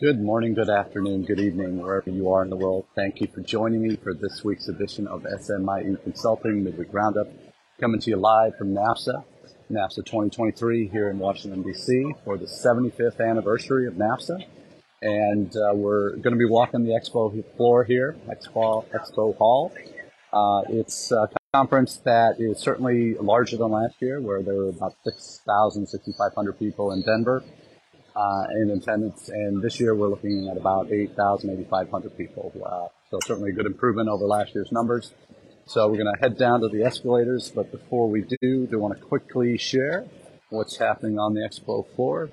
Good morning, good afternoon, good evening, wherever you are in the world. Thank you for joining me for this week's edition of SMIE Consulting Midweek Roundup, coming to you live from NAFSA, NAFSA 2023 here in Washington, D.C. for the 75th anniversary of NAFSA. And uh, we're going to be walking the expo floor here, Expo, expo Hall. Uh, it's a conference that is certainly larger than last year, where there were about 6,000, 6,500 people in Denver uh, in attendance. And this year we're looking at about 8,000, 8,500 people. Uh, so certainly a good improvement over last year's numbers. So we're going to head down to the escalators. But before we do, do want to quickly share what's happening on the expo floor.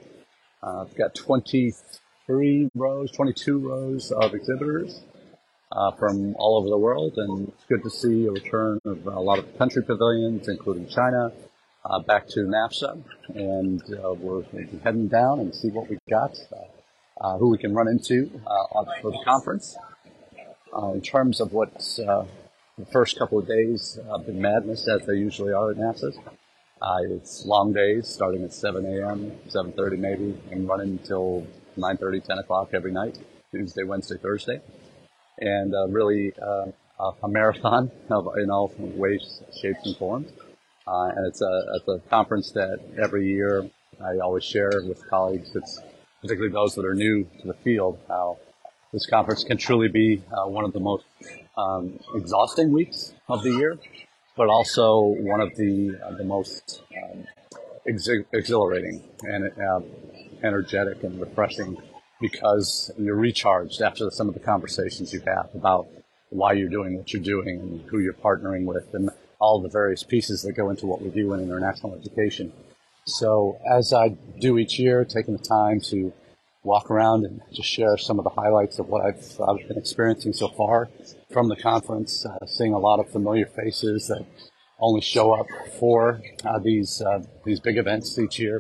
Uh, I've got 23 rows, 22 rows of exhibitors. Uh, from all over the world, and it's good to see a return of a lot of country pavilions, including China, uh, back to NAFSA, and uh, we're heading down and see what we got, uh, uh, who we can run into uh, for the conference. in terms of what's the first couple of days have been madness, as they usually are at NAFSA. it's long days, starting at 7 a.m., 7:30 maybe, and running until 9:30, 10 o'clock every night, Tuesday, Wednesday, Thursday, and really a marathon of, in all ways, shapes, and forms. Uh, and it's a, it's a conference that every year I always share with colleagues. It's particularly those that are new to the field, how this conference can truly be uh, one of the most um, exhausting weeks of the year, but also one of the uh, the most um, ex- exhilarating and uh, energetic and refreshing because you're recharged after some of the conversations you have had about why you're doing what you're doing and who you're partnering with and all the various pieces that go into what we do in international education. So as I do each year, taking the time to walk around and just share some of the highlights of what I've, I've been experiencing so far from the conference, uh, seeing a lot of familiar faces that only show up for uh, these uh, these big events each year.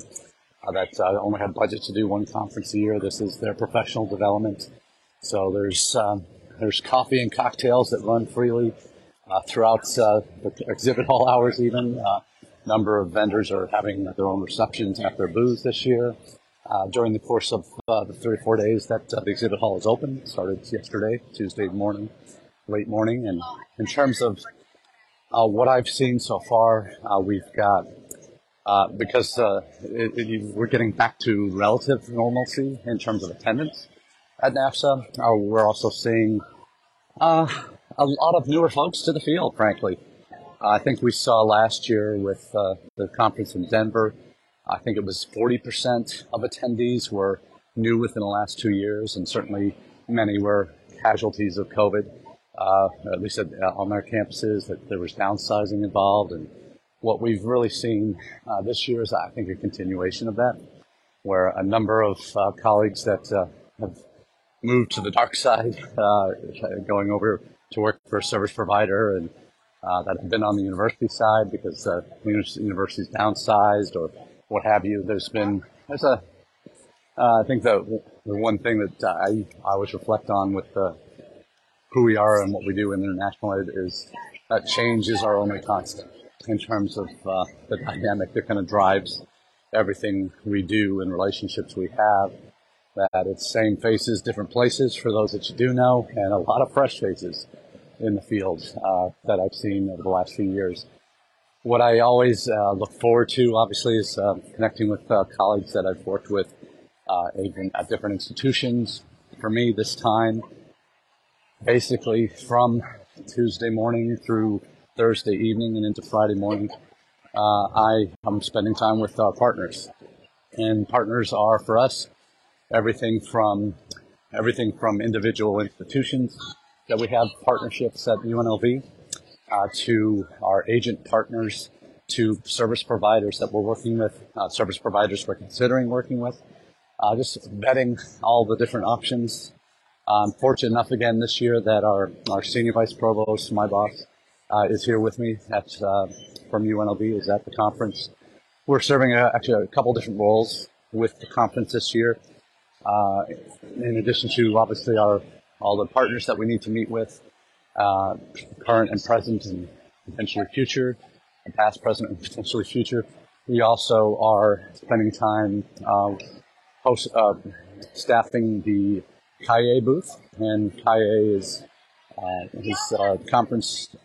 Uh, that uh, only have budget to do one conference a year. This is their professional development. So there's um, there's coffee and cocktails that run freely throughout uh, the exhibit hall hours even. A uh, number of vendors are having their own receptions at their booths this year. Uh, during the course of uh, the three or four days that uh, the exhibit hall is open, started yesterday, Tuesday morning, late morning. And in terms of what I've seen so far, we've got because it, it, we're getting back to relative normalcy in terms of attendance at NAFSA. we're also seeing a lot of newer folks to the field, frankly. I think we saw last year with uh, the conference in Denver, I think it was 40% of attendees were new within the last two years, and certainly many were casualties of COVID, uh, at least at, uh, on their campuses, that there was downsizing involved. And what we've really seen uh, this year is, I think, a continuation of that, where a number of uh, colleagues that uh, have moved to the dark side, going over to work for a service provider and uh, that have been on the university side because the university's downsized or what have you. There's been there's a uh, I think the the one thing that I I always reflect on with the, who we are and what we do in international aid is that change is our only constant in terms of uh, the dynamic that kind of drives everything we do and relationships we have. That it's same faces, different places for those that you do know, and a lot of fresh faces in the field uh, that I've seen over the last few years. What I always uh, look forward to, obviously, is uh, connecting with uh, colleagues that I've worked with uh, at different institutions. For me, this time, basically from Tuesday morning through Thursday evening and into Friday morning, uh, I am spending time with partners. And partners are for us everything from everything from individual institutions that we have partnerships at UNLV uh, to our agent partners to service providers that we're working with, uh, service providers we're considering working with, uh, just vetting all the different options. I'm fortunate enough again this year that our, our senior vice provost, my boss, uh, is here with me at, uh, from UNLV, is at the conference. We're serving a, actually a couple different roles with the conference this year. Uh, in addition to obviously our all the partners that we need to meet with, uh, current and present and potentially future, and past, present, and potentially future. We also are spending time uh, uh, staffing the CAIE booth, and CAIE is uh, his uh, conference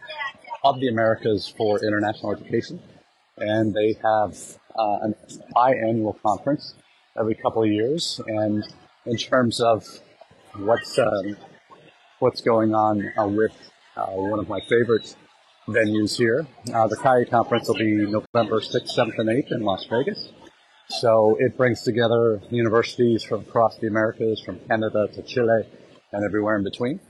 of the Americas for International Education, and they have uh, an biannual conference every couple of years. And in terms of what's um, what's going on uh, with uh, one of my favorite venues here, uh, the CAIE conference will be November 6th, 7th, and 8th in Las Vegas. So it brings together universities from across the Americas, from Canada to Chile, and everywhere in between.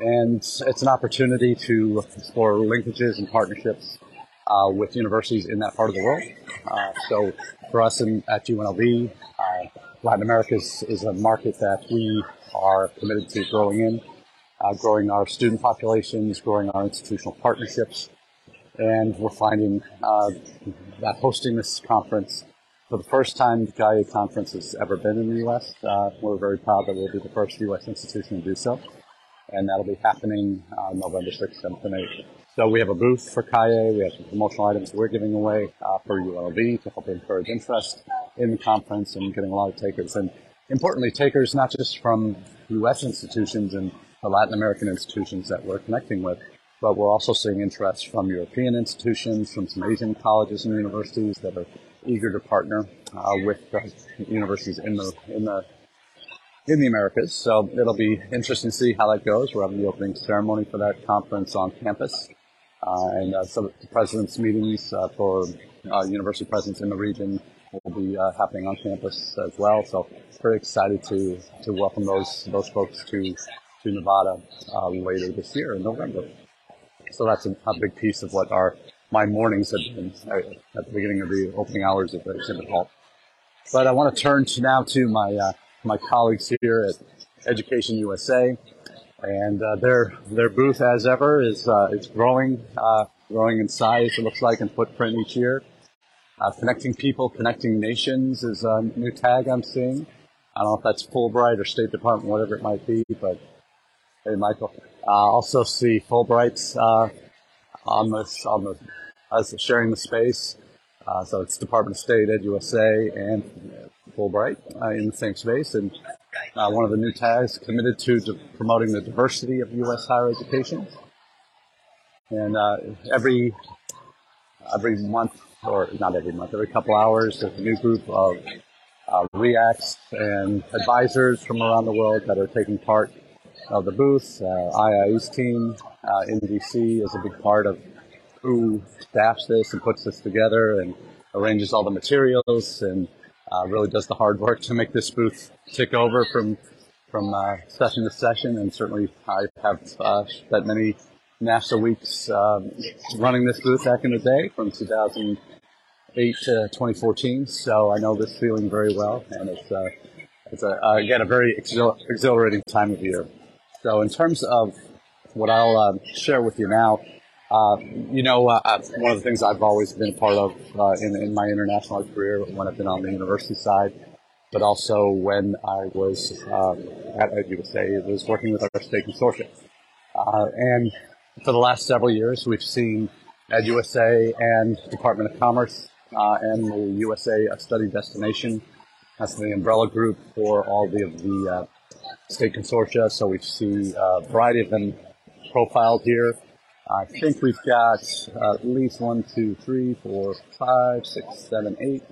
And it's an opportunity to explore linkages and partnerships uh, with universities in that part of the world. Uh, so for us in, at UNLV, uh, Latin America is, is, a market that we are committed to growing in, growing our student populations, growing our institutional partnerships. And we're finding uh, that hosting this conference for the first time the CAIE conference has ever been in the U.S. Uh, we're very proud that we'll be the first U.S. institution to do so. And that'll be happening November 6th, 7th, and 8th. So we have a booth for CAIE. We have some promotional items we're giving away uh, for UNLV to help encourage interest in the conference and getting a lot of takers. And importantly, takers not just from U.S. institutions and the Latin American institutions that we're connecting with, but we're also seeing interest from European institutions, from some Asian colleges and universities that are eager to partner uh, with universities in the in the in the Americas. So it'll be interesting to see how that goes. We're having the opening ceremony for that conference on campus uh, and uh, some president's meetings uh, for university presidents in the region will be happening on campus as well. So very excited to to welcome those those folks to to Nevada later this year in November. So that's a, a big piece of what our my mornings have been at the beginning of the opening hours of the exhibit hall. But I want to turn to now to my uh, my colleagues here at Education USA and uh, their their booth, as ever, is uh, is growing, uh, growing in size. It looks like and footprint each year. Uh, connecting people, connecting nations is a new tag I'm seeing. I don't know if that's Fulbright or State Department, whatever it might be, but hey, Michael. Uh, also see Fulbright's uh, on this on the as sharing the space. so it's Department of State, Ed USA, and Fulbright in the same space, and uh, one of the new tags committed to, to, promoting the diversity of U.S. higher education. And uh, every every month, or not every month, every couple hours, there's a new group of uh, REACs and advisors from around the world that are taking part of the booth. Uh, IIE's team uh, in DC is a big part of who staffs this and puts this together and arranges all the materials and uh, really does the hard work to make this booth tick over from from uh, session to session. And certainly, I have uh, spent many NAFSA weeks um, running this booth back in the day from 2008 to 2014. So I know this feeling very well, and it's uh, it's a, again a very exhil- exhilarating time of year. So in terms of what I'll uh, share with you now. Uh, you know, uh, uh, one of the things I've always been a part of uh, in, in, my international career when I've been on the university side, but also when I was um, at EdUSA, was working with our state consortium. Uh, and for the last several years, we've seen EdUSA and Department of Commerce uh, and the USA Study Destination. That's the umbrella group for all the, the state consortia. So we see a variety of them profiled here. I think we've got uh, at least one, two, three, four, five, six, seven, eight,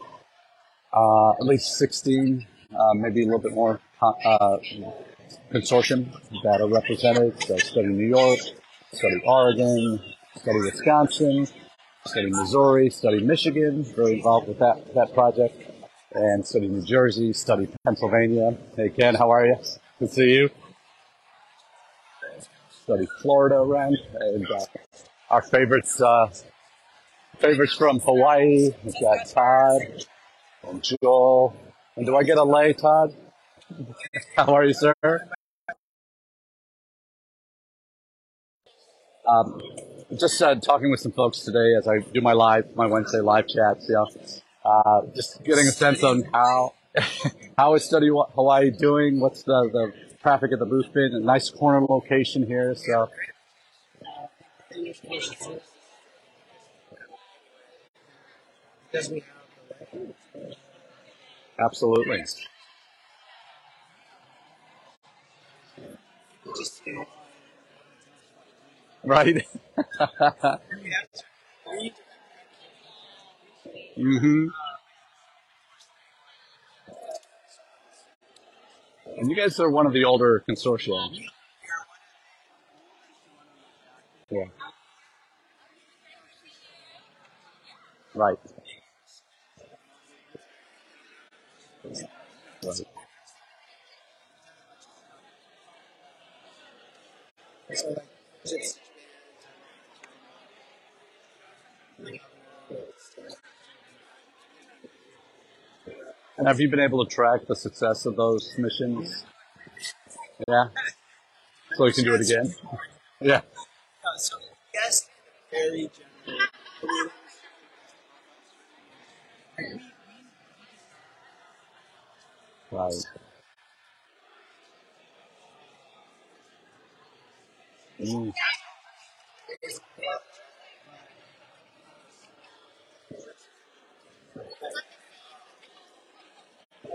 uh, at least 16, uh, maybe a little bit more uh, consortium that are represented. So study New York, study Oregon, study Wisconsin, study Missouri, study Michigan, very involved with that, that project, and study New Jersey, study Pennsylvania. Hey Ken, how are you? To see you study Florida around, and uh, our favorites, uh, favorites from Hawaii. We've got Todd and Joel. And do I get a lei, Todd? How are you, sir? Um, just uh, talking with some folks today as I do my live, my Wednesday live chats. Yeah, uh, just getting a sense on how how is Study Hawaii doing? What's the, the traffic at the booth been. A nice corner location here, so. Absolutely. Right. hmm And you guys are one of the older consortia. Yeah. Right. Right. Have you been able to track the success of those missions? Yeah. So you can do it again? Yeah. Uh, right.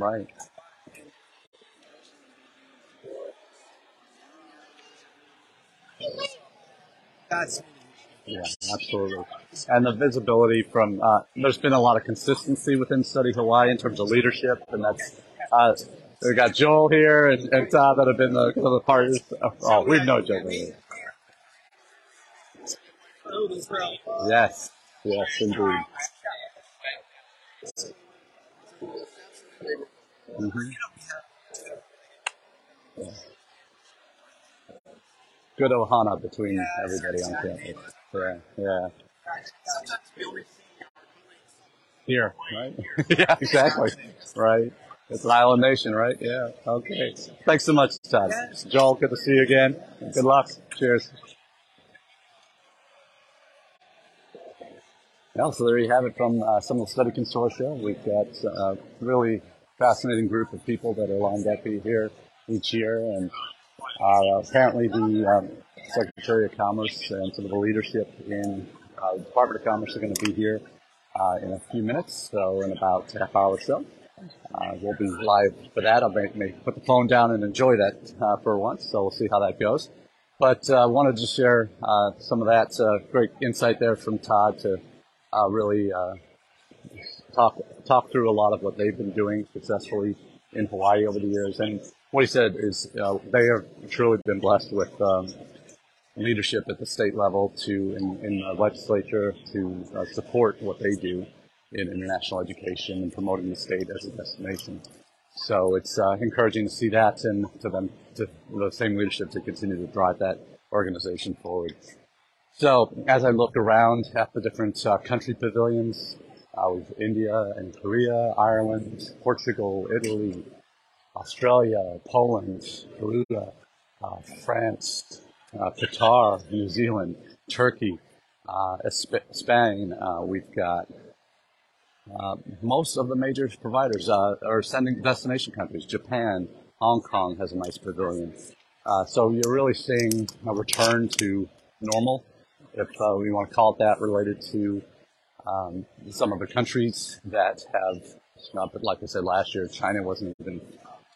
Right. Yeah, absolutely. And the visibility from, uh, there's been a lot of consistency within Study Hawaii in terms of leadership, and that's, uh, we got Joel here and, and Todd that have been the, the partners. Oh, we know Joel. Yes, yes, indeed. Hmm Good ohana between everybody on campus. Yeah, yeah. Here, right? yeah, exactly. Right. It's an island nation, right? Yeah. Okay. Thanks so much, Todd. Joel, good to see you again. Good luck. Cheers. Yeah, so there you have it from uh, some of the study consortia. We've got a really fascinating group of people that are lined up here each year, and uh, apparently the um, Secretary of Commerce and some of the leadership in uh, the Department of Commerce are going to be here uh, in a few minutes, so in about half hour or so. Uh, we'll be live for that. I may, put the phone down and enjoy that uh, for once, so we'll see how that goes. But uh, wanted to share some of that great insight there from Todd to really talk talk through a lot of what they've been doing successfully in Hawaii over the years. And what he said is uh, they have truly been blessed with um, leadership at the state level to in, in the legislature to uh, support what they do in international education and promoting the state as a destination. So it's uh, encouraging to see that and to them to the same leadership to continue to drive that organization forward. So as I look around at the different uh, country pavilions, uh, with India and Korea, Ireland, Portugal, Italy, Australia, Poland, Peru, uh, France, uh, Qatar, New Zealand, Turkey, uh, Spain. Uh, we've got uh, most of the major providers uh, are sending destination countries. Japan, Hong Kong has a nice pavilion. So you're really seeing a return to normal, if we want to call it that, related to um, some of the countries that have, not, but like I said last year, China wasn't even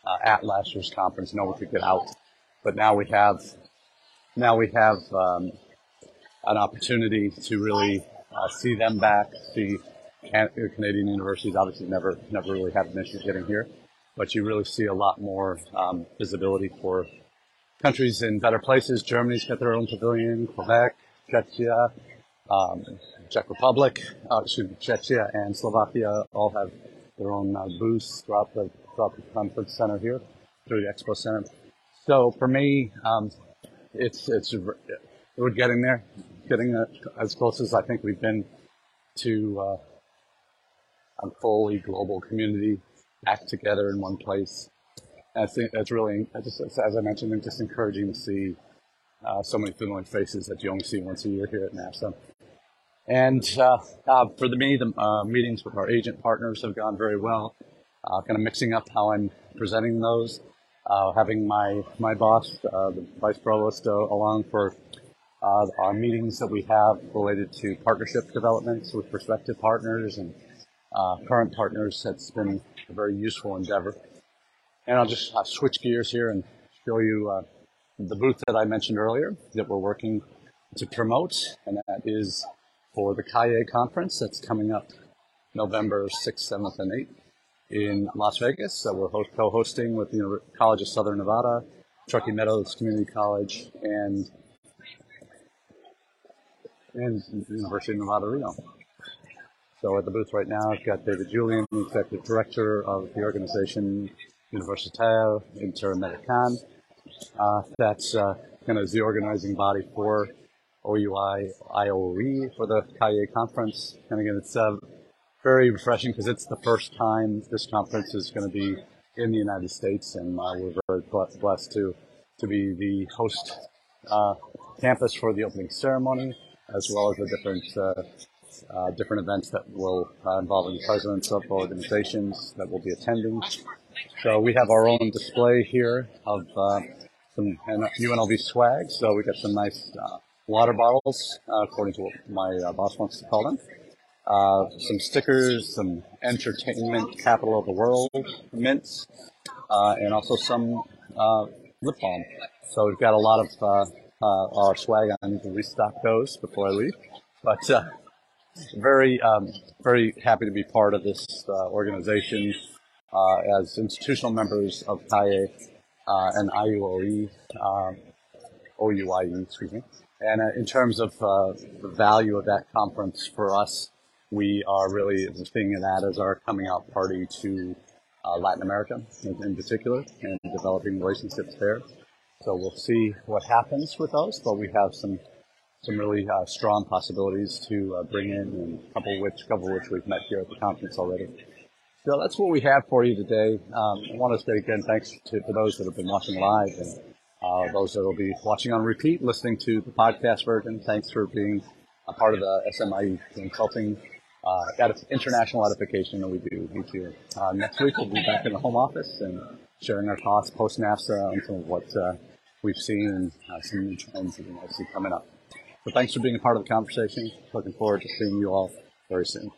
uh, at last year's conference. No one could get out, but now we have now we have um, an opportunity to really uh, see them back, see Can- Canadian universities obviously never never really had an issue getting here, but you really see a lot more um, visibility for countries in better places. Germany's got their own pavilion, Quebec, Czechia, um, Czech Republic, uh, excuse me, Czechia and Slovakia all have their own uh, booths throughout the throughout the conference center here, through the expo center. So for me, um, it's it's we're getting there, getting as close as I think we've been to uh, a fully global community back together in one place. I think that's really, as I mentioned, just encouraging to see uh, so many familiar faces that you only see once a year here at NAFSA. And uh, uh, for the, me, the uh, meetings with our agent partners have gone very well. Uh, kind of mixing up how I'm presenting those, uh, having my my boss, the vice provost, along for our meetings that we have related to partnership developments with prospective partners and current partners. That's been a very useful endeavor. And I'll just switch gears here and show you the booth that I mentioned earlier that we're working to promote, and that is for the CAIE conference that's coming up November 6th, 7th, and 8th in Las Vegas that we're co-hosting with the College of Southern Nevada, Truckee Meadows Community College, and and University of Nevada, Reno. So at the booth right now, I've got David Julien, the Executive Director of the organization Universitaire Interamericaine, uh, that's uh, kind of the organizing body for OUI IOE for the CAIE conference. And again, it's uh, very refreshing because it's the first time this conference is going to be in the United States, and uh, we're very blessed to to be the host uh, campus for the opening ceremony, as well as the different uh, uh, different events that will uh, involve the presidents of organizations that will be attending. So we have our own display here of uh, some UNLV swag. So we got some nice uh, water bottles, uh, according to what my uh, boss wants to call them. Uh, some stickers, some entertainment capital of the world mints, uh, and also some lip balm. So we've got a lot of our swag. I need to restock those before I leave. But very, um, very happy to be part of this organization as institutional members of uh, and IUOE, OUIE, excuse me. And uh, in terms of uh, the value of that conference for us, we are really seeing that as our coming out party to uh, Latin America in, in, particular and developing relationships there. So we'll see what happens with those, but we have some some really uh, strong possibilities to uh, bring in, and a couple of which, couple of which we've met here at the conference already. So that's what we have for you today. Um, I want to say again thanks to, to those that have been watching live and uh, those that will be watching on repeat, listening to the podcast version. Thanks for being a part of the SMIE consulting uh, international edification that we do each year. Uh, next week we'll be back in the home office and sharing our thoughts post NAFSA on some of what uh, we've seen and some new trends that we might see coming up. So thanks for being a part of the conversation. Looking forward to seeing you all very soon.